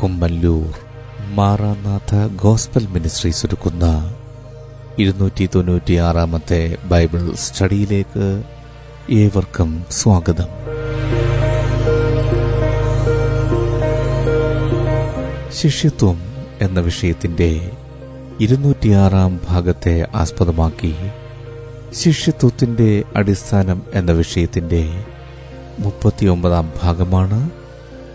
Kummallur Maranatha gospel ministries ഒരുക്കുന്ന ഇരുന്നൂറ്റി തൊണ്ണൂറ്റിയാറാമത്തെ Bible സ്റ്റഡിയിലേക്ക് ഏവർക്കും സ്വാഗതം. ശിഷ്യത്വം എന്ന വിഷയത്തിന്റെ ഇരുന്നൂറ്റിയാറാം ഭാഗത്തെ ആസ്പദമാക്കി ശിഷ്യത്വത്തിന്റെ അടിസ്ഥാനം എന്ന വിഷയത്തിന്റെ മുപ്പത്തിയൊമ്പതാം ഭാഗമാണ്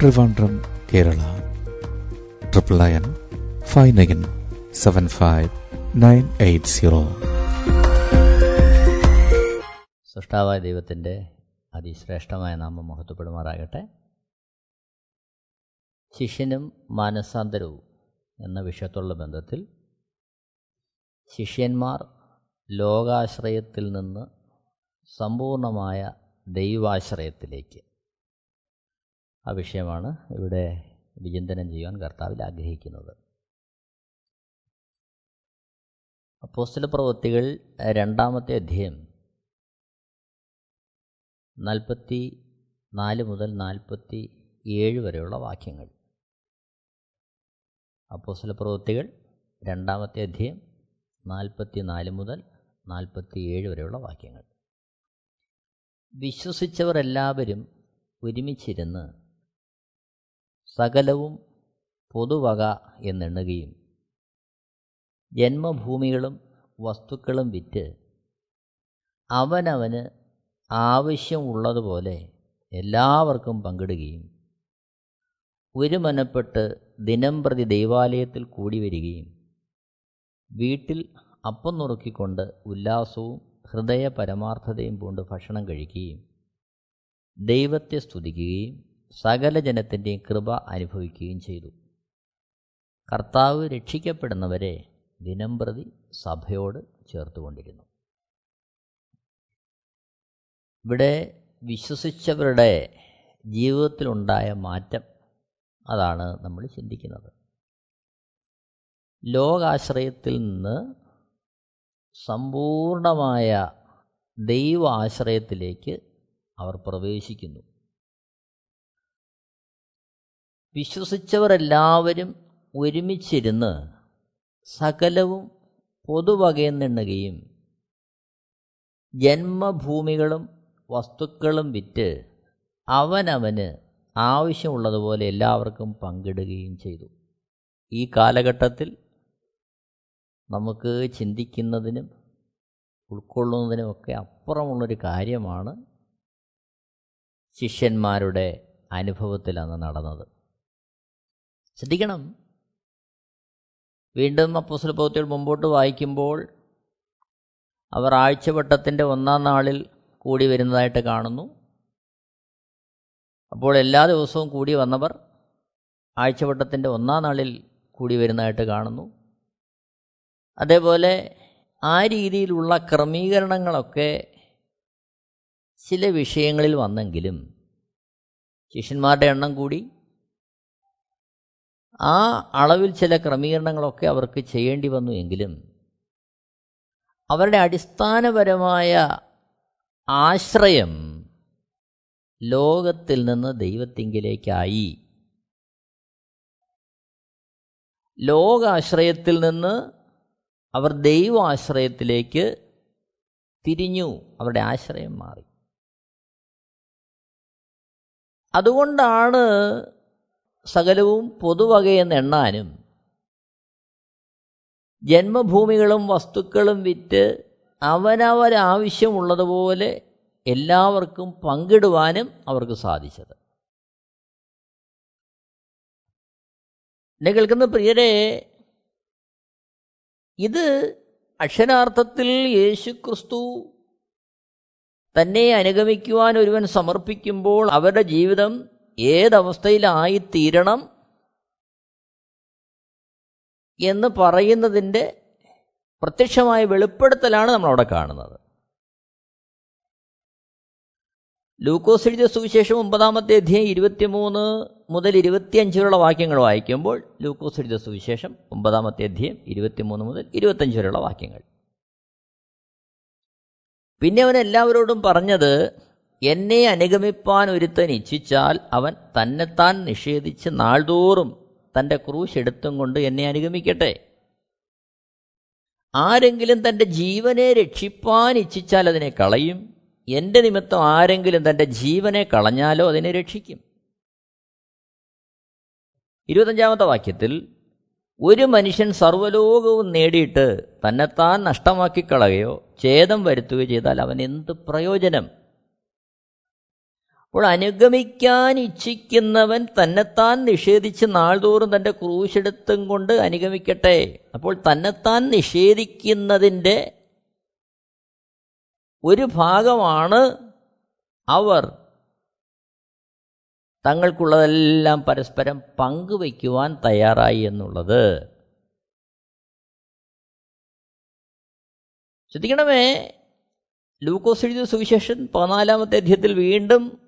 Trivandrum Kerala. Triple nine five nine seven five nine eight zero. സൃഷ്ടാവായ ദൈവത്തിന്റെ അതിശ്രേഷ്ഠമായ നാമം മഹത്വപ്പെടുമാറാകട്ടെ. ശിഷ്യനും മാനസാന്തരവും എന്ന വിഷയത്തുള്ള ബന്ധത്തിൽ ശിഷ്യന്മാർ ലോകാശ്രയത്തിൽ നിന്ന് സമ്പൂർണമായ ദൈവാശ്രയത്തിലേക്ക് ആ വിഷയമാണ് ഇവിടെ വിചിന്തനം ചെയ്യുവാൻ കർത്താവിൽ ആഗ്രഹിക്കുന്നത്. അപ്പോസ്റ്റല പ്രവൃത്തികൾ രണ്ടാമത്തെ അധ്യയം നാൽപ്പത്തി നാല് മുതൽ നാൽപ്പത്തി ഏഴ് വരെയുള്ള വാക്യങ്ങൾ. അപ്പോസ്റ്റല പ്രവൃത്തികൾ രണ്ടാമത്തെ അധ്യയം നാൽപ്പത്തി നാല് മുതൽ നാൽപ്പത്തി ഏഴ് വരെയുള്ള വാക്യങ്ങൾ. വിശ്വസിച്ചവർ എല്ലാവരും ഒരുമിച്ചിരുന്ന് സകലവും പൊതുവക എന്നെണ്ണുകയും ജന്മഭൂമികളും വസ്തുക്കളും വിറ്റ് അവനവന് ആവശ്യമുള്ളതുപോലെ എല്ലാവർക്കും പങ്കിടുകയും ഒരു മനപ്പെട്ട് ദിനം പ്രതി ദൈവാലയത്തിൽ കൂടി വരികയും വീട്ടിൽ അപ്പം നുറുക്കിക്കൊണ്ട് ഉല്ലാസവും ഹൃദയ പരമാർത്ഥതയും പൂണ്ട് ഭക്ഷണം കഴിക്കുകയും ദൈവത്തെ സ്തുതിക്കുകയും സകല ജനത്തിന്റെയും കൃപ അനുഭവിക്കുകയും ചെയ്തു. കർത്താവ് രക്ഷിക്കപ്പെടുന്നവരെ ദിനംപ്രതി സഭയോട് ചേർത്തുകൊണ്ടിരുന്നു. ഇവിടെ വിശ്വസിച്ചവരുടെ ജീവിതത്തിലുണ്ടായ മാറ്റം അതാണ് നമ്മൾ ചിന്തിക്കുന്നത്. ലോകാശ്രയത്തിൽ നിന്ന് സമ്പൂർണമായ ദൈവ ആശ്രയത്തിലേക്ക് അവർ പ്രവേശിക്കുന്നു. വിശ്വസിച്ചവരെല്ലാവരും ഒരുമിച്ചിരുന്ന് സകലവും പൊതുവകയെന്നെണ്ണുകയും ജന്മഭൂമികളും വസ്തുക്കളും വിറ്റ് അവനവന് ആവശ്യമുള്ളതുപോലെ എല്ലാവർക്കും പങ്കിടുകയും ചെയ്തു. ഈ കാലഘട്ടത്തിൽ നമുക്ക് ചിന്തിക്കുന്നതിനും ഉൾക്കൊള്ളുന്നതിനുമൊക്കെ അപ്പുറമുള്ളൊരു കാര്യമാണ് ശിഷ്യന്മാരുടെ അനുഭവത്തിൽ അന്ന് നടന്നത്. ശ്രദ്ധിക്കണം. വീണ്ടും അപ്പോസ്തല പ്രവൃത്തികൾ മുമ്പോട്ട് വായിക്കുമ്പോൾ അവർ ആഴ്ചവട്ടത്തിന്റെ ഒന്നാം നാളിൽ കൂടി വരുന്നതായിട്ട് കാണുന്നു. അപ്പോൾ എല്ലാ ദിവസവും കൂടി വന്നവർ ആഴ്ചവട്ടത്തിന്റെ ഒന്നാം നാളിൽ കൂടി വരുന്നതായിട്ട് കാണുന്നു. അതേപോലെ ആ രീതിയിലുള്ള ക്രമീകരണങ്ങളൊക്കെ ചില വിഷയങ്ങളിൽ വന്നെങ്കിലും ശിഷ്യന്മാരുടെ എണ്ണം കൂടി ആ അളവിൽ ചില ക്രമീകരണങ്ങളൊക്കെ അവർക്ക് ചെയ്യേണ്ടി വന്നു എങ്കിലും അവരുടെ അടിസ്ഥാനപരമായ ആശ്രയം ലോകത്തിൽ നിന്ന് ദൈവത്തിങ്കിലേക്കായി. ലോകാശ്രയത്തിൽ നിന്ന് അവർ ദൈവാശ്രയത്തിലേക്ക് തിരിഞ്ഞു. അവരുടെ ആശ്രയം മാറി. അതുകൊണ്ടാണ് സകലവും പൊതുവകയെന്ന് എണ്ണാനും ജന്മഭൂമികളും വസ്തുക്കളും വിറ്റ് അവനവരാവശ്യമുള്ളതുപോലെ എല്ലാവർക്കും പങ്കിടുവാനും അവർക്ക് സാധിച്ചത്. എന്നെ കേൾക്കുന്ന പ്രിയരെ ഇത് അക്ഷരാർത്ഥത്തിൽ യേശുക്രിസ്തു തന്നെ അനുഗമിക്കുവാൻ ഒരുവൻ സമർപ്പിക്കുമ്പോൾ അവരുടെ ജീവിതം ഏതവസ്ഥയിലായിത്തീരണം എന്ന് പറയുന്നതിന്റെ പ്രത്യക്ഷമായ വെളിപ്പെടുത്തലാണ് നമ്മളവിടെ കാണുന്നത്. ലൂക്കോസ് എഴുതിയ സുവിശേഷം ഒമ്പതാമത്തെ അധ്യായം ഇരുപത്തിമൂന്ന് മുതൽ ഇരുപത്തിയഞ്ച് വരെയുള്ള വാക്യങ്ങൾ വായിക്കുമ്പോൾ ലൂക്കോസ് എഴുതിയ സുവിശേഷം ഒമ്പതാമത്തെ അധ്യായം ഇരുപത്തിമൂന്ന് മുതൽ ഇരുപത്തഞ്ച് വരെയുള്ള വാക്യങ്ങൾ. പിന്നെ അവൻ എല്ലാവരോടും പറഞ്ഞത് എന്നെ അനുഗമിപ്പാൻ ഒരുത്തൻ ഇച്ഛിച്ചാൽ അവൻ തന്നെത്താൻ നിഷേധിച്ച് നാൾതോറും തന്റെ ക്രൂശ് എടുത്തും കൊണ്ട് എന്നെ അനുഗമിക്കട്ടെ. ആരെങ്കിലും തന്റെ ജീവനെ രക്ഷിപ്പാൻ ഇച്ഛിച്ചാൽ അതിനെ കളയും. എന്റെ നിമിത്തം ആരെങ്കിലും തന്റെ ജീവനെ കളഞ്ഞാലോ അതിനെ രക്ഷിക്കും. ഇരുപത്തഞ്ചാമത്തെ വാക്യത്തിൽ ഒരു മനുഷ്യൻ സർവലോകവും നേടിയിട്ട് തന്നെത്താൻ നഷ്ടമാക്കിക്കളയോ ഛേദം വരുത്തുകയോ ചെയ്താൽ അവൻ എന്ത് പ്രയോജനം? അപ്പോൾ അനുഗമിക്കാൻ ഇച്ഛിക്കുന്നവൻ തന്നെത്താൻ നിഷേധിച്ച് നാൾതോറും തന്റെ ക്രൂശെടുത്തും കൊണ്ട് അനുഗമിക്കട്ടെ. അപ്പോൾ തന്നെത്താൻ നിഷേധിക്കുന്നതിന്റെ ഒരു ഭാഗമാണ് അവർ. തങ്ങൾക്കുള്ളതെല്ലാം പരസ്പരം പങ്കുവയ്ക്കുവാൻ തയ്യാറായി എന്നുള്ളത്. ശ്രദ്ധിക്കണമേ. ലൂക്കോസ് എഴുതിയ സുവിശേഷൻ പതിനാലാമത്തെ അധ്യയത്തിൽ വീണ്ടും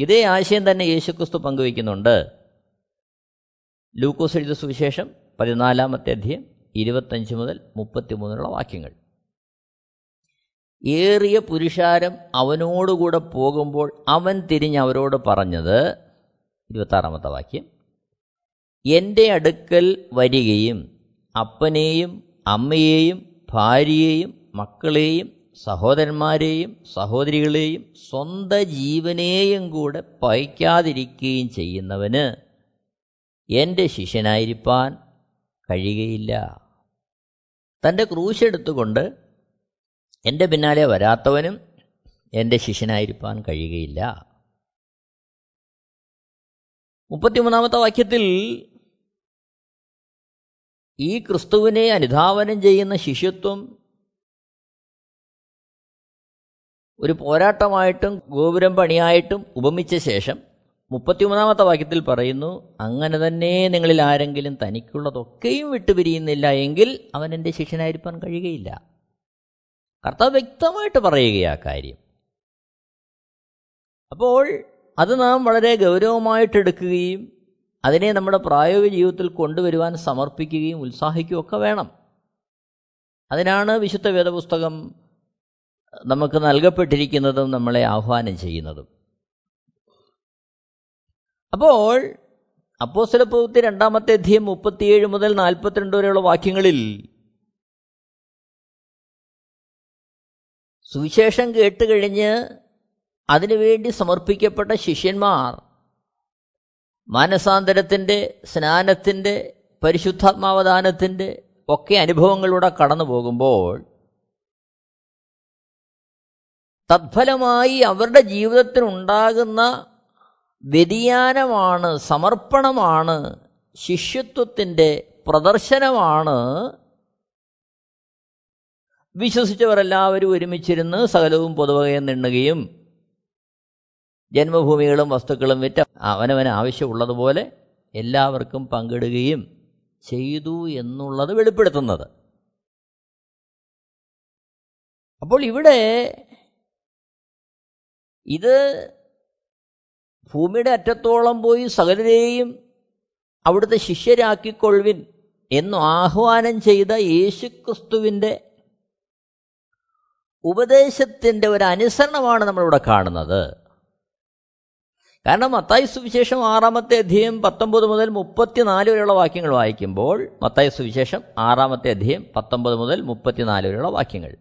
ഇതേ ആശയം തന്നെ യേശുക്രിസ്തു പങ്കുവയ്ക്കുന്നുണ്ട്. ലൂക്കോസ് എഴുത സുവിശേഷം പതിനാലാമത്തെ അധ്യയം ഇരുപത്തഞ്ച് മുതൽ മുപ്പത്തിമൂന്നിലുള്ള വാക്യങ്ങൾ. ഏറിയ പുരുഷാരം അവനോടുകൂടെ പോകുമ്പോൾ അവൻ തിരിഞ്ഞ് അവരോട് പറഞ്ഞത് ഇരുപത്താറാമത്തെ വാക്യം എന്റെ അടുക്കൽ വരികയും അപ്പനെയും അമ്മയെയും ഭാര്യയെയും മക്കളെയും സഹോദരന്മാരെയും സഹോദരികളെയും സ്വന്തം ജീവനെയും കൂടെ പയക്കാതിരിക്കുകയും ചെയ്യുന്നവന് എന്റെ ശിഷ്യനായിരിക്കാൻ കഴിയുകയില്ല. തന്റെ ക്രൂശെടുത്തുകൊണ്ട് എന്റെ പിന്നാലെ വരാത്തവനും എന്റെ ശിഷ്യനായിരിക്കാൻ കഴിയുകയില്ല. മുപ്പത്തിമൂന്നാമത്തെ വാക്യത്തിൽ ഈ ക്രിസ്തുവിനെ അനുധാവനം ചെയ്യുന്ന ശിഷ്യത്വം ഒരു പോരാട്ടമായിട്ടും ഗോപുരം പണിയായിട്ടും ഉപമിച്ച ശേഷം മുപ്പത്തിമൂന്നാമത്തെ വാക്യത്തിൽ പറയുന്നു അങ്ങനെ തന്നെ നിങ്ങളിൽ ആരെങ്കിലും തനിക്കുള്ളതൊക്കെയും വിട്ടുപിരിയുന്നില്ല എങ്കിൽ അവൻ എന്റെ ശിഷ്യനായിരിക്കാൻ കഴിയുകയില്ല. കർത്താവ് വ്യക്തമായിട്ട് പറയുകയാ കാര്യം. അപ്പോൾ അത് നാം വളരെ ഗൗരവമായിട്ടെടുക്കുകയും അതിനെ നമ്മുടെ പ്രായോഗിക ജീവിതത്തിൽ കൊണ്ടുവരുവാൻ സമർപ്പിക്കുകയും ഉത്സാഹിക്കുകയും ഒക്കെ വേണം. അതിനാണ് വിശുദ്ധ വേദപുസ്തകം നമുക്ക് നൽകപ്പെട്ടിരിക്കുന്നതും നമ്മളെ ആഹ്വാനം ചെയ്യുന്നതും. അപ്പോൾ അപ്പോസ്തല രണ്ടാമത്തെ അധ്യയം മുപ്പത്തിയേഴ് മുതൽ നാൽപ്പത്തിരണ്ട് വരെയുള്ള വാക്യങ്ങളിൽ സുവിശേഷം കേട്ട് കഴിഞ്ഞ് അതിനുവേണ്ടി സമർപ്പിക്കപ്പെട്ട ശിഷ്യന്മാർ മാനസാന്തരത്തിന്റെ സ്നാനത്തിന്റെ പരിശുദ്ധാത്മാവദാനത്തിന്റെ ഒക്കെ അനുഭവങ്ങളിലൂടെ കടന്നു പോകുമ്പോൾ തത്ഫലമായി അവരുടെ ജീവിതത്തിനുണ്ടാകുന്ന വ്യതിയാനമാണ് സമർപ്പണമാണ് ശിഷ്യത്വത്തിന്റെ പ്രദർശനമാണ്. വിശ്വസിച്ചവരെല്ലാവരും ഒരുമിച്ചിരുന്ന് സകലവും പൊതുവകയെ നിണ്ണുകയും ജന്മഭൂമികളും വസ്തുക്കളും വിറ്റ് അവനവന് ആവശ്യമുള്ളതുപോലെ എല്ലാവർക്കും പങ്കിടുകയും ചെയ്തു എന്നുള്ളത് വെളിപ്പെടുത്തുന്നത്. അപ്പോൾ ഇവിടെ ഇത് ഭൂമിയുടെ അറ്റത്തോളം പോയി സകലരെയും അവിടുത്തെ ശിഷ്യരാക്കിക്കൊള്ളുവിൻ എന്നു ആഹ്വാനം ചെയ്ത യേശുക്രിസ്തുവിന്റെ ഉപദേശത്തിന്റെ ഒരു അനുസരണമാണ് നമ്മളിവിടെ കാണുന്നത്. കാരണം മത്തായി സുവിശേഷം ആറാമത്തെ അധ്യയം പത്തൊമ്പത് മുതൽ മുപ്പത്തിനാല് വരെയുള്ള വാക്യങ്ങൾ വായിക്കുമ്പോൾ മത്തായി സുവിശേഷം ആറാമത്തെ അധ്യയം പത്തൊമ്പത് മുതൽ മുപ്പത്തിനാല് വരെയുള്ള വാക്യങ്ങൾ.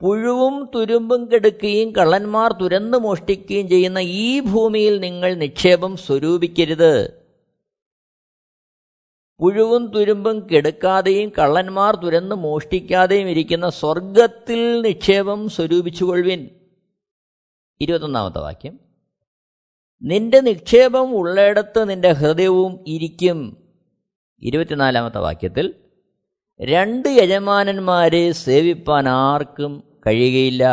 പുഴുവും തുരുമ്പും കെടുക്കുകയും കള്ളന്മാർ തുരന്നു മോഷ്ടിക്കുകയും ചെയ്യുന്ന ഈ ഭൂമിയിൽ നിങ്ങൾ നിക്ഷേപം സ്വരൂപിക്കരുത്. പുഴുവും തുരുമ്പും കെടുക്കാതെയും കള്ളന്മാർ തുരന്ന് മോഷ്ടിക്കാതെയും ഇരിക്കുന്ന സ്വർഗത്തിൽ നിക്ഷേപം സ്വരൂപിച്ചുകൊള്ളുവിൻ. ഇരുപത്തൊന്നാമത്തെ വാക്യം. നിന്റെ നിക്ഷേപം ഉള്ളിടത്ത് നിന്റെ ഹൃദയവും ഇരിക്കും. ഇരുപത്തിനാലാമത്തെ വാക്യത്തിൽ രണ്ട് യജമാനന്മാരെ സേവിപ്പാൻ ആർക്കും കഴിയുകയില്ല.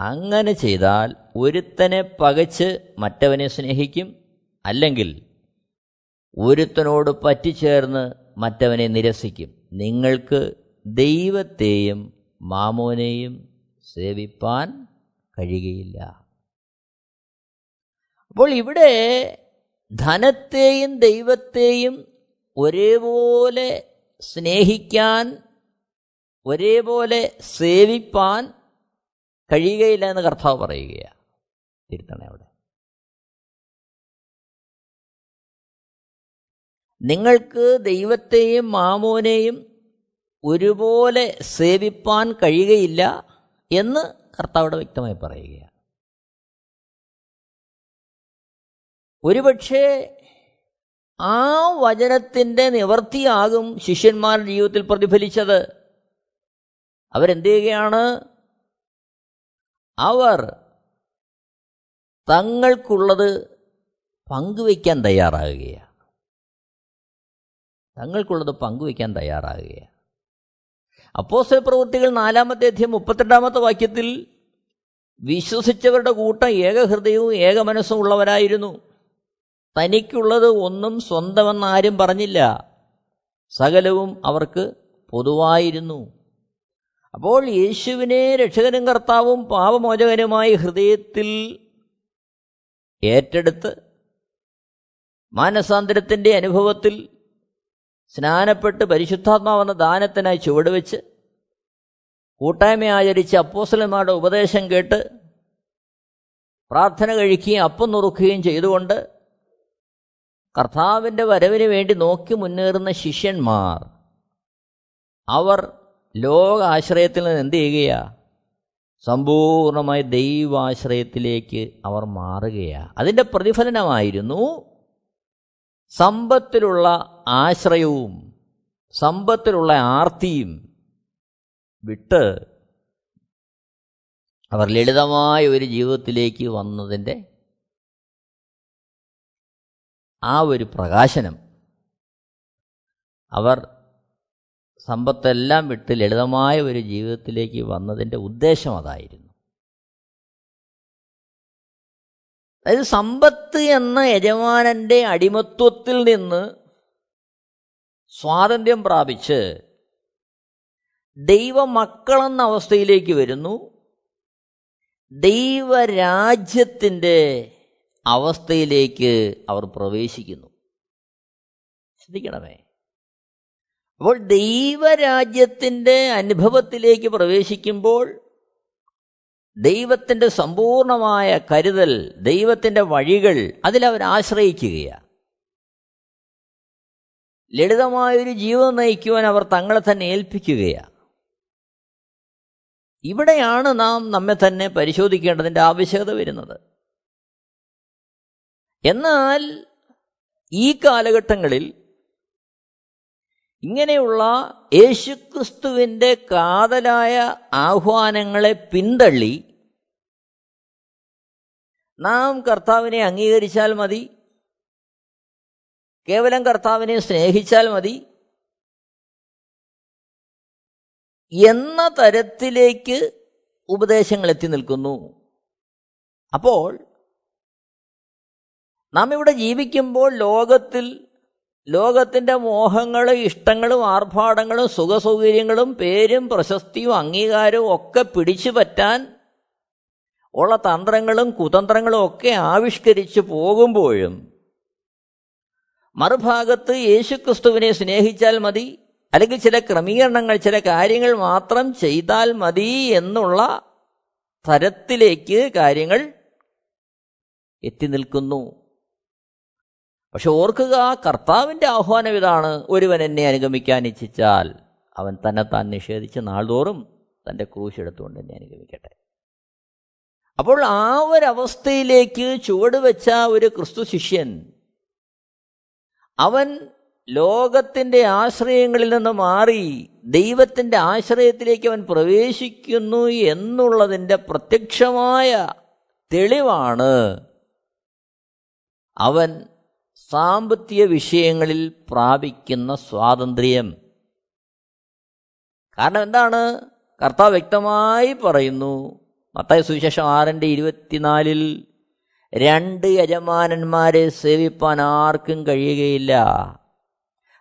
അങ്ങനെ ചെയ്താൽ ഒരുത്തനെ പകച്ച് മറ്റവനെ സ്നേഹിക്കും. അല്ലെങ്കിൽ ഒരുത്തനോട് പറ്റിച്ചേർന്ന് മറ്റവനെ നിരസിക്കും. നിങ്ങൾക്ക് ദൈവത്തെയും മാമോനെയും സേവിപ്പാൻ കഴിയുകയില്ല. അപ്പോൾ ഇവിടെ ധനത്തെയും ദൈവത്തെയും ഒരേപോലെ സ്നേഹിക്കാൻ ഒരേപോലെ സേവിപ്പാൻ കഴിയുകയില്ല എന്ന് കർത്താവ് പറയുകയാണ്. തിരുത്തണേ അവിടെ. നിങ്ങൾക്ക് ദൈവത്തെയും മാമോനെയും ഒരുപോലെ സേവിപ്പാൻ കഴിയുകയില്ല എന്ന് കർത്താവിടെ വ്യക്തമായി പറയുകയാണ്. ഒരുപക്ഷേ ആ വചനത്തിന്റെ നിവർത്തിയാകും ശിഷ്യന്മാരുടെ ജീവിതത്തിൽ പ്രതിഫലിച്ചത്. അവരെന്ത് ചെയ്യുകയാണ്? അവർ തങ്ങൾക്കുള്ളത് പങ്കുവയ്ക്കാൻ തയ്യാറാകുകയാണ്. തങ്ങൾക്കുള്ളത് പങ്കുവയ്ക്കാൻ തയ്യാറാകുകയാണ്. അപ്പോസ്റ്റൽ പ്രവൃത്തികൾ നാലാമത്തെ അധ്യയം മുപ്പത്തിരണ്ടാമത്തെ വാക്യത്തിൽ വിശ്വസിച്ചവരുടെ കൂട്ടം ഏകഹൃദയവും ഏകമനസ്സും ഉള്ളവരായിരുന്നു. തനിക്കുള്ളത് ഒന്നും സ്വന്തമെന്ന് ആരും പറഞ്ഞില്ല. സകലവും അവർക്ക് പൊതുവായിരുന്നു. അപ്പോൾ യേശുവിനെ രക്ഷകനും കർത്താവും പാപമോചകനുമായി ഹൃദയത്തിൽ ഏറ്റെടുത്ത് മാനസാന്തരത്തിന്റെ അനുഭവത്തിൽ സ്നാനപ്പെട്ട് പരിശുദ്ധാത്മാവെന്ന ദാനത്തിനായി ചുവടുവെച്ച് കൂട്ടായ്മ ആചരിച്ച് അപ്പോസലന്മാരുടെ ഉപദേശം കേട്ട് പ്രാർത്ഥന കഴിക്കുകയും അപ്പം നുറുക്കുകയും ചെയ്തുകൊണ്ട് കർത്താവിന്റെ വരവിന് വേണ്ടി നോക്കി മുന്നേറുന്ന ശിഷ്യന്മാർ. അവർ ലോക ആശ്രയത്തിൽ നിന്ന് എന്ത് ചെയ്യുകയാ? സമ്പൂർണമായി ദൈവാശ്രയത്തിലേക്ക് അവർ മാറുകയാണ് അതിന്റെ പ്രതിഫലനമായിരുന്നു സമ്പത്തിലുള്ള ആശ്രയവും സമ്പത്തിലുള്ള ആർത്തിയും വിട്ട് അവർ ലളിതമായ ഒരു ജീവിതത്തിലേക്ക് വന്നതിന്റെ ആ ഒരു പ്രകാശനം. അവർ സമ്പത്തെല്ലാം വിട്ട് ലളിതമായ ഒരു ജീവിതത്തിലേക്ക് വന്നതിന്റെ ഉദ്ദേശം അതായിരുന്നു. അതായത് സമ്പത്ത് എന്ന യജമാനന്റെ അടിമത്വത്തിൽ നിന്ന് സ്വാതന്ത്ര്യം പ്രാപിച്ച് ദൈവമക്കളെന്ന അവസ്ഥയിലേക്ക് വരുന്നു. ദൈവരാജ്യത്തിന്റെ അവസ്ഥയിലേക്ക് അവർ പ്രവേശിക്കുന്നു. ശ്രദ്ധിക്കണമേ. അപ്പോൾ ദൈവരാജ്യത്തിന്റെ അനുഭവത്തിലേക്ക് പ്രവേശിക്കുമ്പോൾ ദൈവത്തിന്റെ സമ്പൂർണമായ കരുതൽ ദൈവത്തിന്റെ വഴികൾ അതിലവർ ആശ്രയിക്കുകയാണ്. ലളിതമായൊരു ജീവിതം നയിക്കുവാൻ അവർ തങ്ങളെ തന്നെ ഏൽപ്പിക്കുകയാണ്. ഇവിടെയാണ് നാം നമ്മെ തന്നെ പരിശോധിക്കേണ്ടതിന്റെ ആവശ്യകത വരുന്നത്. എന്നാൽ ഈ കാലഘട്ടങ്ങളിൽ ഇങ്ങനെയുള്ള യേശുക്രിസ്തുവിന്റെ കാതലായ ആഹ്വാനങ്ങളെ പിന്തള്ളി നാം കർത്താവിനെ അംഗീകരിച്ചാൽ മതി. കേവലം കർത്താവിനെ സ്നേഹിച്ചാൽ മതി. എന്ന തരത്തിലേക്ക് ഉപദേശങ്ങൾ എത്തി നിൽക്കുന്നു. അപ്പോൾ നാം ഇവിടെ ജീവിക്കുമ്പോൾ ലോകത്തിൽ ലോകത്തിന്റെ മോഹങ്ങളും ഇഷ്ടങ്ങളും ആർഭാടങ്ങളും സുഖസൗകര്യങ്ങളും പേരും പ്രശസ്തിയും അംഗീകാരവും ഒക്കെ പിടിച്ചു പറ്റാൻ ഉള്ള തന്ത്രങ്ങളും കുതന്ത്രങ്ങളും ഒക്കെ ആവിഷ്കരിച്ച് പോകുമ്പോഴും മറുഭാഗത്ത് യേശുക്രിസ്തുവിനെ സ്നേഹിച്ചാൽ മതി അല്ലെങ്കിൽ ചില ക്രമീകരണങ്ങൾ ചില കാര്യങ്ങൾ മാത്രം ചെയ്താൽ മതി എന്നുള്ള തരത്തിലേക്ക് കാര്യങ്ങൾ എത്തി നിൽക്കുന്നു. പക്ഷെ ഓർക്കുക കർത്താവിന്റെ ആഹ്വാനം ഇതാണ്. ഒരുവൻ എന്നെ അനുഗമിക്കാൻ ഇച്ഛിച്ചാൽ അവൻ തന്നെ താൻ നിഷേധിച്ച് നാൾതോറും തന്റെ ക്രൂശ് എന്നെ അനുഗമിക്കട്ടെ. അപ്പോൾ ആ ഒരവസ്ഥയിലേക്ക് ചുവടുവെച്ച ഒരു ക്രിസ്തു ശിഷ്യൻ അവൻ ലോകത്തിന്റെ ആശ്രയങ്ങളിൽ നിന്ന് മാറി ദൈവത്തിന്റെ ആശ്രയത്തിലേക്ക് അവൻ പ്രവേശിക്കുന്നു എന്നുള്ളതിന്റെ പ്രത്യക്ഷമായ തെളിവാണ് അവൻ സാമ്പത്തിക വിഷയങ്ങളിൽ പ്രാപിക്കുന്ന സ്വാതന്ത്ര്യം. കാരണം എന്താണ്? കർത്താവ് വ്യക്തമായി പറയുന്നു മത്തായ സുവിശേഷം ആറിന്റെ ഇരുപത്തിനാലിൽ രണ്ട് യജമാനന്മാരെ സേവിപ്പാൻ ആർക്കും കഴിയുകയില്ല.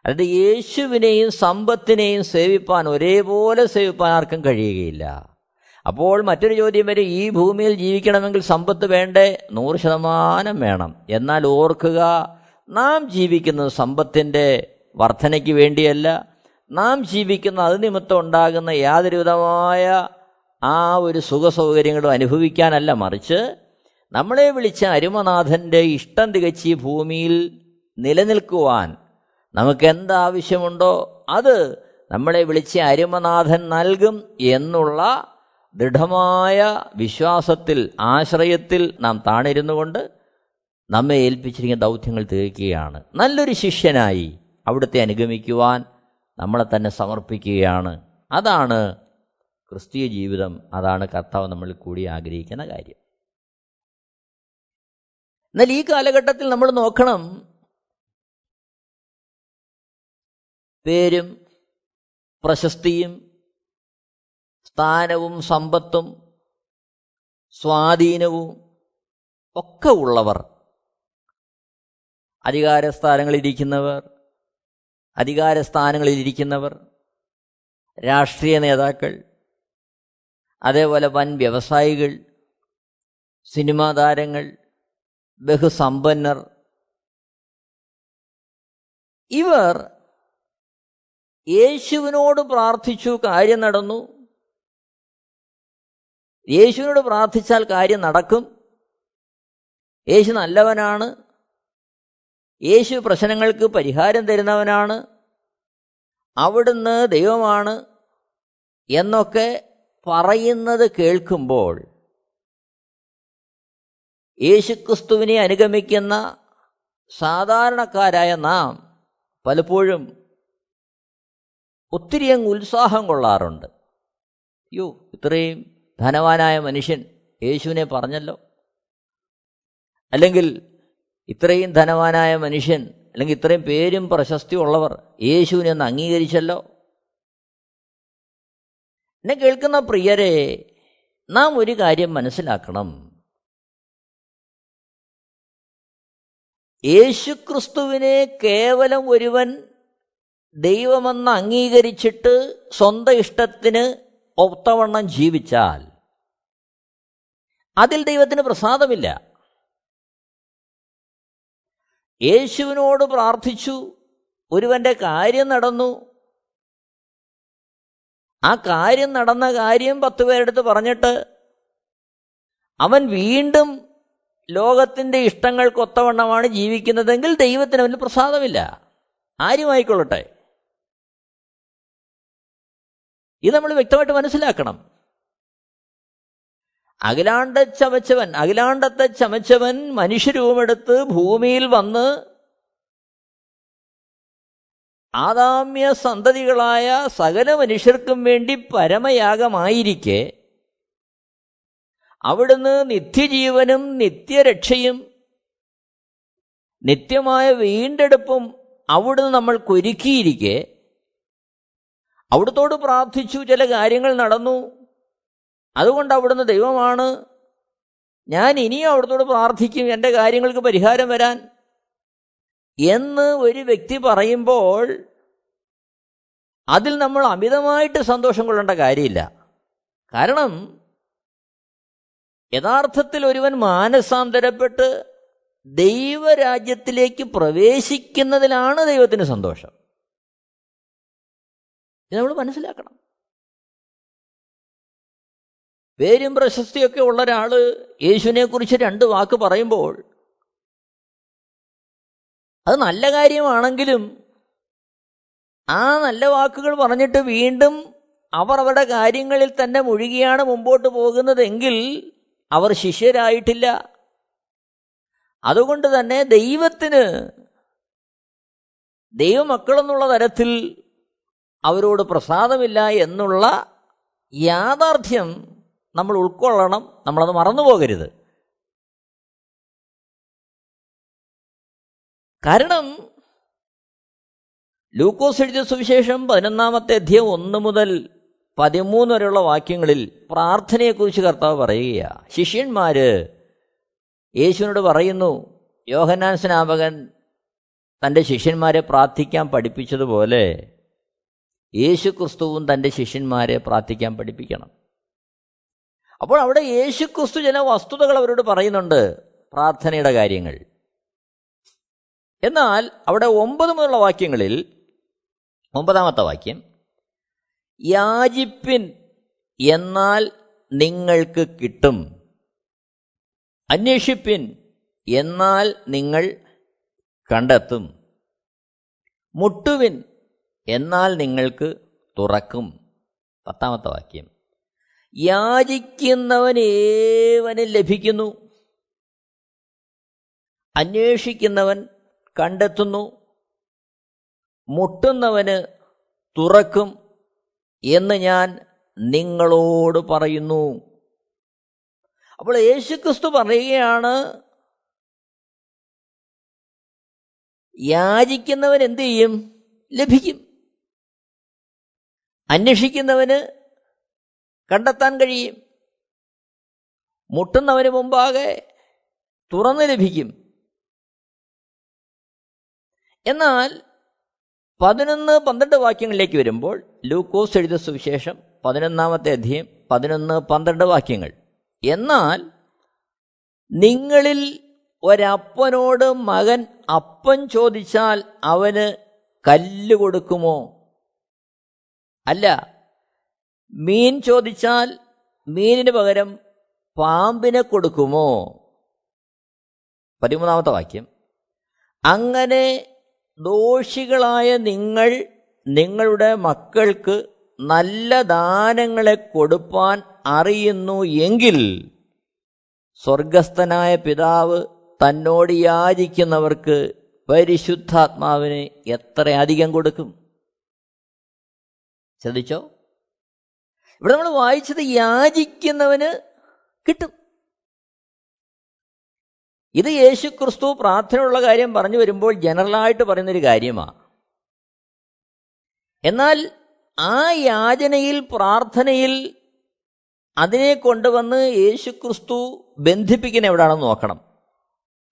അതായത് യേശുവിനെയും സമ്പത്തിനെയും സേവിപ്പാൻ ഒരേപോലെ സേവിപ്പാൻ ആർക്കും കഴിയുകയില്ല. അപ്പോൾ മറ്റൊരു ചോദ്യം വരും ഈ ഭൂമിയിൽ ജീവിക്കണമെങ്കിൽ സമ്പത്ത് വേണ്ടേ? നൂറ് ശതമാനം വേണം. എന്നാൽ ഓർക്കുക നാം ജീവിക്കുന്നത് സമ്പത്തിന്റെ വർധനയ്ക്ക് വേണ്ടിയല്ല നാം ജീവിക്കുന്ന അത് നിമിത്തം ഉണ്ടാകുന്ന യാതൊരുവിധമായ ആ ഒരു സുഖസൗകര്യങ്ങളും അനുഭവിക്കാനല്ല. മറിച്ച് നമ്മളെ വിളിച്ച അരുമനാഥന്റെ ഇഷ്ടം തികച്ച് ഈ ഭൂമിയിൽ നിലനിൽക്കുവാൻ നമുക്ക് എന്താവശ്യമുണ്ടോ അത് നമ്മളെ വിളിച്ച അരുമനാഥൻ നൽകും എന്നുള്ള ദൃഢമായ വിശ്വാസത്തിൽ ആശ്രയത്തിൽ നാം താണിരുന്നു കൊണ്ട് നമ്മെ ഏൽപ്പിച്ചിരിക്കുന്ന ദൗത്യങ്ങൾ തീർക്കുകയാണ്. നല്ലൊരു ശിഷ്യനായി അവിടുത്തെ അനുഗമിക്കുവാൻ നമ്മളെ തന്നെ സമർപ്പിക്കുകയാണ്. അതാണ് ക്രിസ്തീയ ജീവിതം. അതാണ് കർത്താവ് നമ്മൾ കൂടി ആഗ്രഹിക്കുന്ന കാര്യം. എന്നാൽ ഈ കാലഘട്ടത്തിൽ നമ്മൾ നോക്കണം. പേരും പ്രശസ്തിയും സ്ഥാനവും സമ്പത്തും സ്വാധീനവും ഒക്കെ ഉള്ളവർ അധികാരസ്ഥാനങ്ങളിലിരിക്കുന്നവർ അധികാരസ്ഥാനങ്ങളിലിരിക്കുന്നവർ രാഷ്ട്രീയ നേതാക്കൾ അതേപോലെ വൻ വ്യവസായികൾ സിനിമാ താരങ്ങൾ ബഹുസമ്പന്നർ ഇവർ യേശുവിനോട് പ്രാർത്ഥിച്ചു കാര്യം നടന്നു. യേശുവിനോട് പ്രാർത്ഥിച്ചാൽ കാര്യം നടക്കും. യേശു നല്ലവനാണ്. യേശു പ്രശ്നങ്ങൾക്ക് പരിഹാരം തരുന്നവനാണ്. അവിടുന്ന് ദൈവമാണ് എന്നൊക്കെ പറയുന്നത് കേൾക്കുമ്പോൾ യേശുക്രിസ്തുവിനെ അനുഗമിക്കുന്ന സാധാരണക്കാരായ നാം പലപ്പോഴും ഒത്തിരി അങ്ങ് ഉത്സാഹം കൊള്ളാറുണ്ട്. അയ്യോ ഇത്രയും ധനവാനായ മനുഷ്യൻ യേശുവിനെ പറഞ്ഞല്ലോ? അല്ലെങ്കിൽ ഇത്രയും ധനവാനായ മനുഷ്യൻ അല്ലെങ്കിൽ ഇത്രയും പേരും പ്രശസ്തി ഉള്ളവർ യേശുവിനെ ഒന്ന് അംഗീകരിച്ചല്ലോ? എന്നെ കേൾക്കുന്ന പ്രിയരെ നാം ഒരു കാര്യം മനസ്സിലാക്കണം. യേശുക്രിസ്തുവിനെ കേവലം ഒരുവൻ ദൈവമെന്ന് അംഗീകരിച്ചിട്ട് സ്വന്തം ഇഷ്ടത്തിന് ഒത്തവണ്ണം ജീവിച്ചാൽ അതിൽ ദൈവത്തിന് പ്രസാദമില്ല. യേശുവിനോട് പ്രാർത്ഥിച്ചു. ഒരുവന്റെ കാര്യം നടന്നു. ആ കാര്യം നടന്ന കാര്യം പത്ത് പേരെടുത്ത് പറഞ്ഞിട്ട് അവൻ വീണ്ടും ലോകത്തിന്റെ ഇഷ്ടങ്ങൾക്കൊത്തവണ്ണമാണ് ജീവിക്കുന്നതെങ്കിൽ ദൈവത്തിന് അവന് പ്രസാദമില്ല. ആരുമായിക്കൊള്ളട്ടെ? ഇത് നമ്മൾ വ്യക്തമായിട്ട് മനസ്സിലാക്കണം. അഖിലാണ്ട ചമച്ചവൻ അഖിലാണ്ടത്തെ ചമച്ചവൻ മനുഷ്യരൂപമെടുത്ത് ഭൂമിയിൽ വന്ന് ആദാമ്യ സന്തതികളായ സകല മനുഷ്യർക്കും വേണ്ടി പരമയാഗമായിരിക്കെ. അവിടുന്ന് നിത്യജീവനും നിത്യരക്ഷയും നിത്യമായ വീണ്ടെടുപ്പും അവിടുന്ന് നമ്മൾക്കൊരുക്കിയിരിക്കെ അവിടുത്തോട് പ്രാർത്ഥിച്ചു ചില കാര്യങ്ങൾ നടന്നു. അതുകൊണ്ട് അവിടുന്ന് ദൈവമാണ് ഞാൻ ഇനിയും അവിടുത്തോട് പ്രാർത്ഥിക്കും എന്റെ കാര്യങ്ങൾക്ക് പരിഹാരം വരാൻ എന്ന് ഒരു വ്യക്തി പറയുമ്പോൾ അതിൽ നമ്മൾ അമിതമായിട്ട് സന്തോഷം കൊള്ളേണ്ട കാര്യമില്ല. കാരണം യഥാർത്ഥത്തിൽ ഒരുവൻ മാനസാന്തരപ്പെട്ട് ദൈവരാജ്യത്തിലേക്ക് പ്രവേശിക്കുന്നതിലാണ് ദൈവത്തിന് സന്തോഷം. ഇത് നമ്മൾ മനസ്സിലാക്കണം. പേരും പ്രശസ്തിയൊക്കെ ഉള്ള ഒരാൾ യേശുവിനെക്കുറിച്ച് രണ്ട് വാക്ക് പറയുമ്പോൾ അത് നല്ല കാര്യമാണെങ്കിലും ആ നല്ല വാക്കുകൾ പറഞ്ഞിട്ട് വീണ്ടും അവർ അവരുടെ കാര്യങ്ങളിൽ തന്നെ മുഴുകിയാണ് മുമ്പോട്ട് പോകുന്നതെങ്കിൽ അവർ ശിഷ്യരായിട്ടില്ല. അതുകൊണ്ട് തന്നെ ദൈവത്തിന് ദൈവമക്കളെന്നുള്ള തരത്തിൽ അവരോട് പ്രസാദമില്ല എന്നുള്ള യാഥാർത്ഥ്യം നമ്മൾ ഉൾക്കൊള്ളണം നമ്മളത് മറന്നു പോകരുത് കാരണം ലൂക്കോസ് എഴുതിയ സുവിശേഷം പതിനൊന്നാമത്തെ അധ്യയം ഒന്ന് മുതൽ പതിമൂന്ന് വരെയുള്ള വാക്യങ്ങളിൽ പ്രാർത്ഥനയെക്കുറിച്ച് കർത്താവ് പറയുകയാണ് ശിഷ്യന്മാര് യേശുവിനോട് പറയുന്നു യോഹന്നാൻ സ്നാപകൻ തന്റെ ശിഷ്യന്മാരെ പ്രാർത്ഥിക്കാൻ പഠിപ്പിച്ചതുപോലെ യേശു ക്രിസ്തുവും തന്റെ ശിഷ്യന്മാരെ പ്രാർത്ഥിക്കാൻ പഠിപ്പിക്കണം. അപ്പോൾ അവിടെ യേശു ക്രിസ്തു ചില വസ്തുതകൾ അവരോട് പറയുന്നുണ്ട് പ്രാർത്ഥനയുടെ കാര്യങ്ങൾ. എന്നാൽ അവിടെ ഒമ്പത് മുതലുള്ള വാക്യങ്ങളിൽ ഒമ്പതാമത്തെ വാക്യം യാചിപ്പിൻ എന്നാൽ നിങ്ങൾക്ക് കിട്ടും. അന്വേഷിപ്പിൻ എന്നാൽ നിങ്ങൾ കണ്ടെത്തും. മുട്ടുവിൻ എന്നാൽ നിങ്ങൾക്ക് തുറക്കും. പത്താമത്തെ വാക്യം യാചിക്കുന്നവൻ ഏവനും ലഭിക്കുന്നു. അന്വേഷിക്കുന്നവൻ കണ്ടെത്തുന്നു. മുട്ടുന്നവന് തുറക്കും എന്ന് ഞാൻ നിങ്ങളോട് പറയുന്നു. അപ്പോൾ യേശുക്രിസ്തു പറയുകയാണ് യാചിക്കുന്നവൻ എന്ത് ചെയ്യും? ലഭിക്കും. അന്വേഷിക്കുന്നവന് കണ്ടെത്താൻ കഴിയും. മുട്ടുന്നവന് മുമ്പാകെ തുറന്നു ലഭിക്കും. എന്നാൽ പതിനൊന്ന് പന്ത്രണ്ട് വാക്യങ്ങളിലേക്ക് വരുമ്പോൾ ലൂക്കോസ് എഴുത സുവിശേഷം പതിനൊന്നാമത്തെ അധ്യയം പതിനൊന്ന് പന്ത്രണ്ട് വാക്യങ്ങൾ. എന്നാൽ നിങ്ങളിൽ ഒരപ്പനോട് മകൻ അപ്പൻ ചോദിച്ചാൽ അവന് കല്ല് കൊടുക്കുമോ? അല്ല മീൻ ചോദിച്ചാൽ മീനിന് പകരം പാമ്പിനെ കൊടുക്കുമോ? പതിമൂന്നാമത്തെ വാക്യം. അങ്ങനെ ദോഷികളായ നിങ്ങൾ നിങ്ങളുടെ മക്കൾക്ക് നല്ല ദാനങ്ങളെ കൊടുപ്പാൻ അറിയുന്നു എങ്കിൽ സ്വർഗസ്ഥനായ പിതാവ് തന്നോട് യാചിക്കുന്നവർക്ക് പരിശുദ്ധാത്മാവിന് എത്ര അധികം കൊടുക്കും? ശ്രദ്ധിച്ചോ? ഇവിടെ നമ്മൾ വായിച്ചത് യാചിക്കുന്നവന് കിട്ടും. ഇത് യേശു ക്രിസ്തു പ്രാർത്ഥനയുള്ള കാര്യം പറഞ്ഞു വരുമ്പോൾ ജനറലായിട്ട് പറയുന്നൊരു കാര്യമാണ് എന്നാൽ ആ യാചനയിൽ പ്രാർത്ഥനയിൽ അതിനെ കൊണ്ടുവന്ന് യേശു ക്രിസ്തു ബന്ധിപ്പിക്കുന്ന എവിടെയാണെന്ന് നോക്കണം.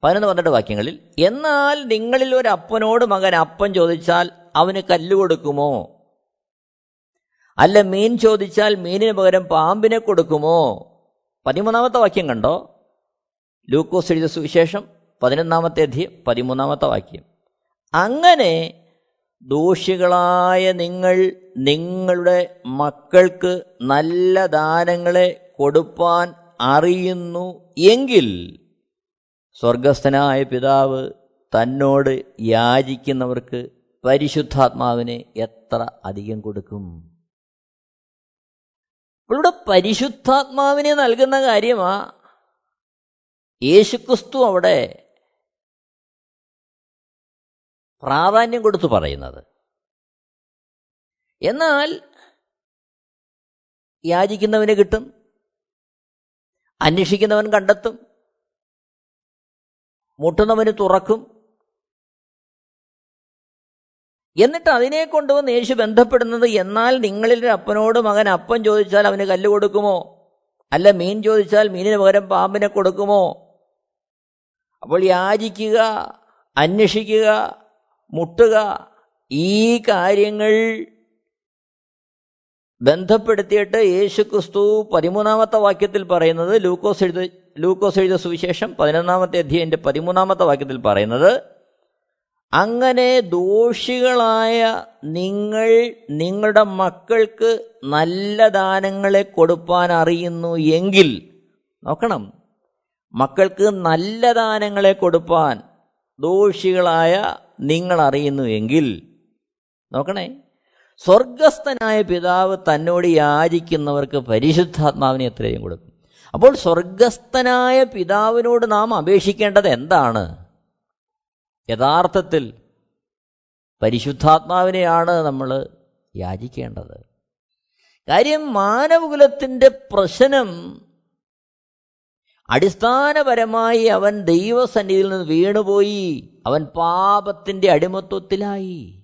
പതിനൊന്ന് പന്ത്രണ്ട് വാക്യങ്ങളിൽ എന്നാൽ നിങ്ങളിൽ ഒരു അപ്പനോട് മകൻ അപ്പൻ ചോദിച്ചാൽ അവന് കല്ല് കൊടുക്കുമോ? അല്ല മീൻ ചോദിച്ചാൽ മീനിന് പകരം പാമ്പിനെ കൊടുക്കുമോ? പതിമൂന്നാമത്തെ വാക്യം കണ്ടോ? ലൂക്കോസ് എഴുതിയ സുവിശേഷം പതിനൊന്നാമത്തെ അധ്യയം പതിമൂന്നാമത്തെ വാക്യം. അങ്ങനെ ദോഷികളായ നിങ്ങൾ നിങ്ങളുടെ മക്കൾക്ക് നല്ല ദാനങ്ങളെ കൊടുപ്പാൻ അറിയുന്നു എങ്കിൽ സ്വർഗസ്ഥനായ പിതാവ് തന്നോട് യാചിക്കുന്നവർക്ക് പരിശുദ്ധാത്മാവിനെ എത്ര അധികം കൊടുക്കും? ഇവിടെ പരിശുദ്ധാത്മാവിനെ നൽകുന്ന കാര്യമാ യേശുക്രിസ്തു അവിടെ പ്രാധാന്യം കൊടുത്തു പറയുന്നത്. എന്നാൽ യാചിക്കുന്നവന് കിട്ടും അന്വേഷിക്കുന്നവൻ കണ്ടെത്തും മുട്ടുന്നവന് തുറക്കും എന്നിട്ട് അതിനെ കൊണ്ടുവന്ന് യേശു ബന്ധപ്പെടുന്നത് എന്നാൽ നിങ്ങളിൽ അപ്പനോട് മകൻ അപ്പം ചോദിച്ചാൽ അവന് കല്ല് കൊടുക്കുമോ? അല്ല മീൻ ചോദിച്ചാൽ മീനിന് പകരം പാമ്പിനെ കൊടുക്കുമോ? അപ്പോൾ യാചിക്കുക അന്വേഷിക്കുക മുട്ടുക ഈ കാര്യങ്ങൾ ബന്ധപ്പെടുത്തിയിട്ട് യേശു ക്രിസ്തു പതിമൂന്നാമത്തെ വാക്യത്തിൽ പറയുന്നത് ലൂക്കോസ് എഴുത ലൂക്കോസ് എഴുത സുവിശേഷം പതിനൊന്നാമത്തെ അധ്യയന്റെ പതിമൂന്നാമത്തെ വാക്യത്തിൽ പറയുന്നത് അങ്ങനെ ദോഷികളായ നിങ്ങൾ നിങ്ങളുടെ മക്കൾക്ക് നല്ല ദാനങ്ങളെ കൊടുപ്പാൻ അറിയുന്നു എങ്കിൽ നോക്കണം മക്കൾക്ക് നല്ല ദാനങ്ങളെ കൊടുപ്പാൻ ദോഷികളായ നിങ്ങൾ അറിയുന്നു എങ്കിൽ നോക്കണേ സ്വർഗസ്ഥനായ പിതാവ് തന്നോട് യാചിക്കുന്നവർക്ക് പരിശുദ്ധാത്മാവിനെ എത്രയും കൊടുക്കും. അപ്പോൾ സ്വർഗസ്ഥനായ പിതാവിനോട് നാം അപേക്ഷിക്കേണ്ടത് എന്താണ്? യഥാർത്ഥത്തിൽ പരിശുദ്ധാത്മാവിനെയാണ് നമ്മൾ യാചിക്കേണ്ടത്. കാര്യം മാനവകുലത്തിന്റെ പ്രശ്നം അടിസ്ഥാനപരമായി അവൻ ദൈവസന്നിധിയിൽ നിന്ന് വീണുപോയി. അവൻ പാപത്തിന്റെ അടിമത്വത്തിലായി.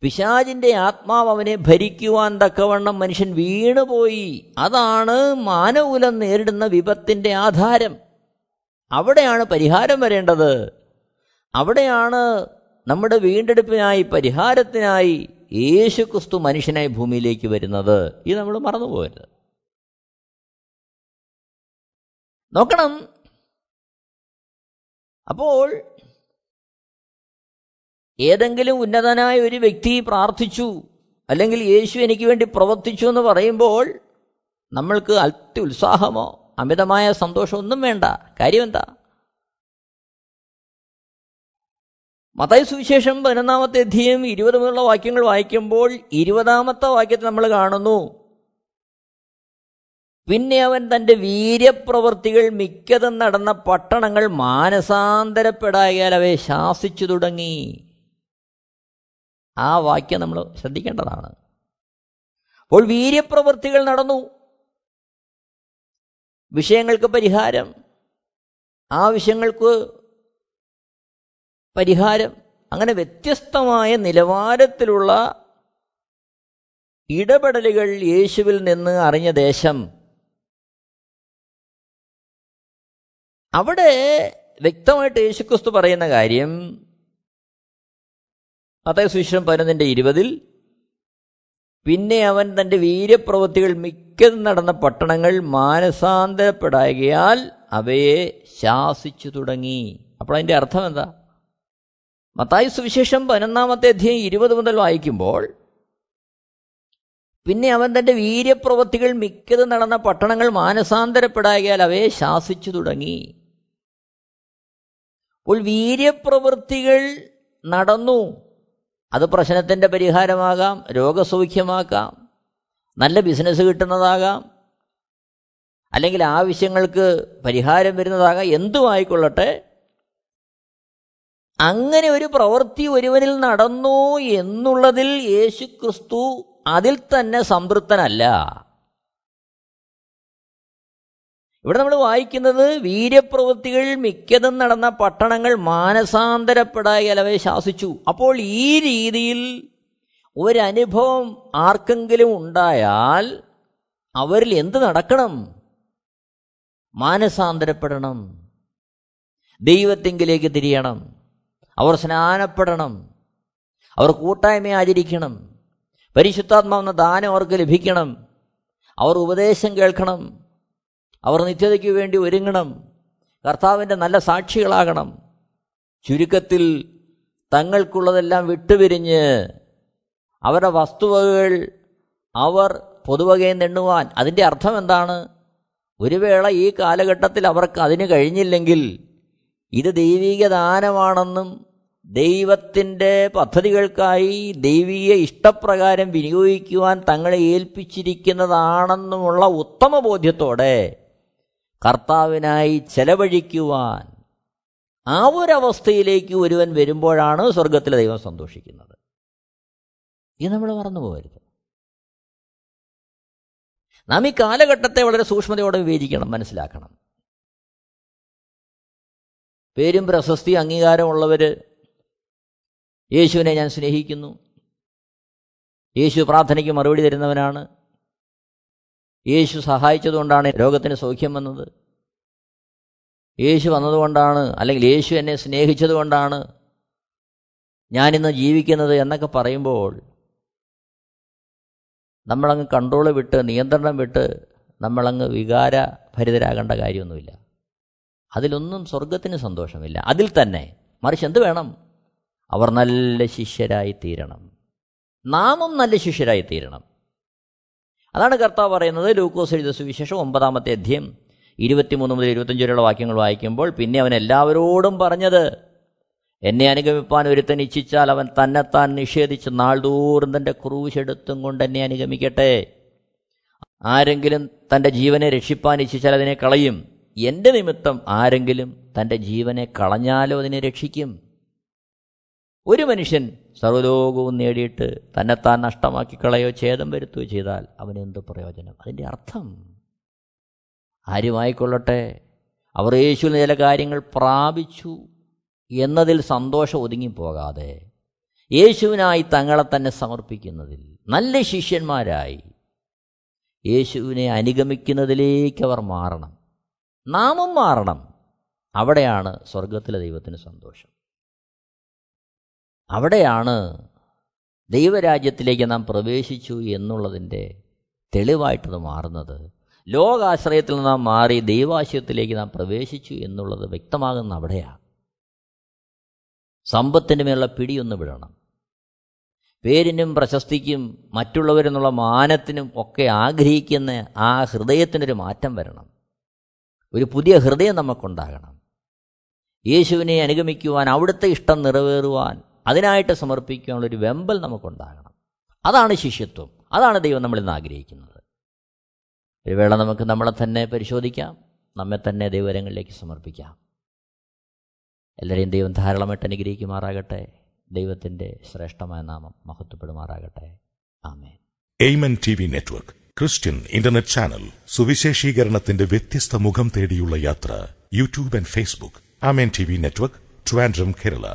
പിശാജിന്റെ ആത്മാവ് അവനെ ഭരിക്കുവാൻ തക്കവണ്ണം മനുഷ്യൻ വീണുപോയി. അതാണ് മാനവകുലം നേരിടുന്ന വിപത്തിന്റെ ആധാരം. അവിടെയാണ് പരിഹാരം വരേണ്ടത്. അവിടെയാണ് നമ്മുടെ വീണ്ടെടുപ്പിനായി പരിഹാരത്തിനായി യേശു ക്രിസ്തു മനുഷ്യനായി ഭൂമിയിലേക്ക് വരുന്നത്. ഇത് നമ്മൾ മറന്നുപോകരുത്. നോക്കണം. അപ്പോൾ ഏതെങ്കിലും ഉന്നതനായ ഒരു വ്യക്തി പ്രാർത്ഥിച്ചു അല്ലെങ്കിൽ യേശു എനിക്ക് വേണ്ടി പ്രവർത്തിച്ചു എന്ന് പറയുമ്പോൾ നമ്മൾക്ക് അത്യുത്സാഹമോ അമിതമായ സന്തോഷമോ ഒന്നും വേണ്ട. കാര്യം എന്താ? മതായ സുവിശേഷം പതിനൊന്നാമത്തെ അധ്യയം ഇരുപത് മുതലുള്ള വാക്യങ്ങൾ വായിക്കുമ്പോൾ ഇരുപതാമത്തെ വാക്യത്തിൽ നമ്മൾ കാണുന്നു. പിന്നെ അവൻ തന്റെ വീര്യപ്രവൃത്തികൾ മിക്കതും നടന്ന പട്ടണങ്ങൾ മാനസാന്തരപ്പെടായാൽ അവയെ ശാസിച്ചു തുടങ്ങി. ആ വാക്യം നമ്മൾ ശ്രദ്ധിക്കേണ്ടതാണ്. അപ്പോൾ വീര്യപ്രവൃത്തികൾ നടന്നു. വിഷയങ്ങൾക്ക് പരിഹാരം. ആവശ്യങ്ങൾക്ക് പരിഹാരം. അങ്ങനെ വ്യത്യസ്തമായ നിലവാരത്തിലുള്ള ഇടപെടലുകൾ യേശുവിൽ നിന്ന് അറിഞ്ഞ ദേശം. അവിടെ വ്യക്തമായിട്ട് യേശുക്രിസ്തു പറയുന്ന കാര്യം അതായത് സുവിശേഷം പതിനൊന്നിന്റെ ഇരുപതിൽ പിന്നെ അവൻ തന്റെ വീര്യപ്രവൃത്തികൾ മിക്കതും നടന്ന പട്ടണങ്ങൾ മാനസാന്തരപ്പെടാകിയാൽ അവയെ ശാസിച്ചു തുടങ്ങി. അപ്പോൾ അതിന്റെ അർത്ഥം എന്താ? മത്തായി സുവിശേഷം പതിനൊന്നാമത്തെ അധ്യയം ഇരുപത് മുതൽ വായിക്കുമ്പോൾ പിന്നെ അവൻ തന്റെ വീര്യപ്രവൃത്തികൾ മിക്കത് നടന്ന പട്ടണങ്ങൾ മാനസാന്തരപ്പെടാകിയാൽ അവയെ ശാസിച്ചു തുടങ്ങി. അപ്പോൾ വീര്യപ്രവൃത്തികൾ നടന്നു. അത് പ്രശ്നത്തിന്റെ പരിഹാരമാകാം രോഗസൗഖ്യമാക്കാം നല്ല ബിസിനസ് കിട്ടുന്നതാകാം അല്ലെങ്കിൽ ആവശ്യങ്ങൾക്ക് പരിഹാരം വരുന്നതാകാം എന്തുമായിക്കൊള്ളട്ടെ അങ്ങനെ ഒരു പ്രവൃത്തി ഒരുവനിൽ നടന്നു എന്നുള്ളതിൽ യേശു ക്രിസ്തു അതിൽ തന്നെ സംതൃപ്തനല്ല. ഇവിടെ നമ്മൾ വായിക്കുന്നത് വീര്യപ്രവൃത്തികൾ മിക്കതും നടന്ന പട്ടണങ്ങൾ മാനസാന്തരപ്പെടായലവെ ശാസിച്ചു. അപ്പോൾ ഈ രീതിയിൽ ഒരനുഭവം ആർക്കെങ്കിലും ഉണ്ടായാൽ അവരിൽ എന്ത് നടക്കണം? മാനസാന്തരപ്പെടണം. ദൈവത്തെങ്കിലേക്ക് തിരിയണം. അവർ സ്നാനപ്പെടണം. അവർ കൂട്ടായ്മ ആചരിക്കണം പരിശുദ്ധാത്മാവെന്ന ദാനം അവർക്ക് ലഭിക്കണം. അവർ ഉപദേശം കേൾക്കണം. അവർ നിത്യതയ്ക്ക് വേണ്ടി ഒരുങ്ങണം. കർത്താവിന്റെ നല്ല സാക്ഷികളാകണം. ചുരുക്കത്തിൽ തങ്ങൾക്കുള്ളതെല്ലാം വിട്ടുപിരിഞ്ഞ് അവരുടെ വസ്തുവകകൾ അവർ പൊതുവകയിൽ നിന്നുവാൻ അതിന്റെ അർത്ഥം എന്താണ്? ഒരു വേള ഈ കാലഘട്ടത്തിൽ അവർക്ക് അതിന് കഴിഞ്ഞില്ലെങ്കിൽ ഇത് ദൈവിക ദാനമാണെന്നും ദൈവത്തിന്റെ പദ്ധതികൾക്കായി ദൈവീയ ഇഷ്ടപ്രകാരം വിനിയോഗിക്കുവാൻ തങ്ങളെ ഏൽപ്പിച്ചിരിക്കുന്നതാണെന്നുമുള്ള ഉത്തമ ബോധ്യത്തോടെ കർത്താവിനായി ചെലവഴിക്കുവാൻ ആ ഒരവസ്ഥയിലേക്ക് ഒരുവൻ വരുമ്പോഴാണ് സ്വർഗത്തിലെ ദൈവം സന്തോഷിക്കുന്നത്. ഇത് നമ്മൾ മറന്നു പോകരുത്. നാം ഈ കാലഘട്ടത്തെ വളരെ സൂക്ഷ്മതയോടെ വിവേചിക്കണം മനസ്സിലാക്കണം. പേരും പ്രശസ്തി അംഗീകാരമുള്ളവർ യേശുവിനെ ഞാൻ സ്നേഹിക്കുന്നു. യേശു പ്രാർത്ഥനയ്ക്ക് മറുപടി തരുന്നവനാണ്. യേശു സഹായിച്ചതുകൊണ്ടാണ് രോഗത്തിന് സൗഖ്യം വന്നത്. യേശു വന്നതുകൊണ്ടാണ് അല്ലെങ്കിൽ യേശു എന്നെ സ്നേഹിച്ചതുകൊണ്ടാണ് ഞാനിന്ന് ജീവിക്കുന്നത് എന്നൊക്കെ പറയുമ്പോൾ നമ്മളങ്ങ് കൺട്രോൾ വിട്ട് നിയന്ത്രണം വിട്ട് നമ്മളങ്ങ് വികാര ഭരിതരാകേണ്ട കാര്യമൊന്നുമില്ല. അതിലൊന്നും സ്വർഗത്തിന് സന്തോഷമില്ല. അതിൽ തന്നെ മറിച്ച് എന്ത് വേണം? അവർ നല്ല ശിഷ്യരായി തീരണം നാമും നല്ല ശിഷ്യരായി തീരണം അതാണ് കർത്താവ് പറയുന്നത് ലൂക്കോസ് എഴുത സുവിശേഷം ഒമ്പതാമത്തെ അധ്യയം ഇരുപത്തിമൂന്ന് മുതൽ ഇരുപത്തഞ്ച് വരെയുള്ള വാക്യങ്ങൾ വായിക്കുമ്പോൾ പിന്നെ അവൻ എല്ലാവരോടും പറഞ്ഞത് എന്നെ അനുഗമിപ്പാൻ ഒരുത്തൻ ഇച്ഛിച്ചാൽ അവൻ തന്നെത്താൻ നിഷേധിച്ച് നാൾതോറും തന്റെ ക്രൂശെടുത്തും കൊണ്ട് എന്നെ അനുഗമിക്കട്ടെ. ആരെങ്കിലും തന്റെ ജീവനെ രക്ഷിപ്പാൻ ഇച്ഛിച്ചാൽ അതിനെ കളയും. എന്റെ നിമിത്തം ആരെങ്കിലും തന്റെ ജീവനെ കളഞ്ഞാലോ അതിനെ രക്ഷിക്കും. ഒരു മനുഷ്യൻ സർവലോകവും നേടിയിട്ട് തന്നെത്താൻ നഷ്ടമാക്കി കളയോ ഛേദം വരുത്തുകയോ ചെയ്താൽ അവന് എന്ത് പ്രയോജനം? അതിന്റെ അർത്ഥം. ആരുമായിക്കൊള്ളട്ടെ അവർ യേശുവിൽ ചില കാര്യങ്ങൾ പ്രാപിച്ചു എന്നതിൽ സന്തോഷം ഒതുങ്ങിപ്പോകാതെ യേശുവിനായി തങ്ങളെ തന്നെ സമർപ്പിക്കുന്നതിൽ നല്ല ശിഷ്യന്മാരായി യേശുവിനെ അനുഗമിക്കുന്നതിലേക്ക് അവർ മാറണം. നാമും മാറണം. അവിടെയാണ് സ്വർഗത്തിലെ ദൈവത്തിന് സന്തോഷം. അവിടെയാണ് ദൈവരാജ്യത്തിലേക്ക് നാം പ്രവേശിച്ചു എന്നുള്ളതിന്റെ തെളിവായിട്ടത് മാറുന്നത്. ലോകാശ്രയത്തിൽ നാം മാറി ദൈവാശ്രയത്തിലേക്ക് നാം പ്രവേശിച്ചു എന്നുള്ളത് വ്യക്തമാകുന്ന അവിടെയാണ്. സമ്പത്തിന്റെ മേലുള്ള പിടിയൊന്ന് വിടണം. പേരിനും പ്രശസ്തിക്കും മറ്റുള്ളവരെന്നുള്ള മാനത്തിനും ഒക്കെ ആഗ്രഹിക്കുന്ന ആ ഹൃദയത്തിനൊരു മാറ്റം വരണം. ഒരു പുതിയ ഹൃദയം നമുക്കുണ്ടാകണം. യേശുവിനെ അനുഗമിക്കുവാൻ അവിടുത്തെ ഇഷ്ടം നിറവേറുവാൻ അതിനായിട്ട് സമർപ്പിക്കാനുള്ള ഒരു വെമ്പൽ നമുക്കുണ്ടാകണം. അതാണ് ശിഷ്യത്വം. അതാണ് ദൈവം നമ്മളിൽ നിന്ന് ആഗ്രഹിക്കുന്നത്. ഒരു വേള നമുക്ക് നമ്മളെ തന്നെ പരിശോധിക്കാം. നമ്മെ തന്നെ ദൈവരങ്ങളിലേക്ക് സമർപ്പിക്കാം. എല്ലാവരെയും ദൈവം ധാരാളമായിട്ട് അനുഗ്രഹിക്കുമാറാകട്ടെ. ദൈവത്തിന്റെ ശ്രേഷ്ഠമായ നാമം മഹത്വപ്പെടുമാറാകട്ടെ. ആമേ Amen T V network Christian internet channel സുവിശേഷീകരണത്തിന്റെ വ്യത്യസ്ത മുഖം തേടിയുള്ള യാത്ര YouTube and Facebook. Amen T V network Trivandrum Kerala.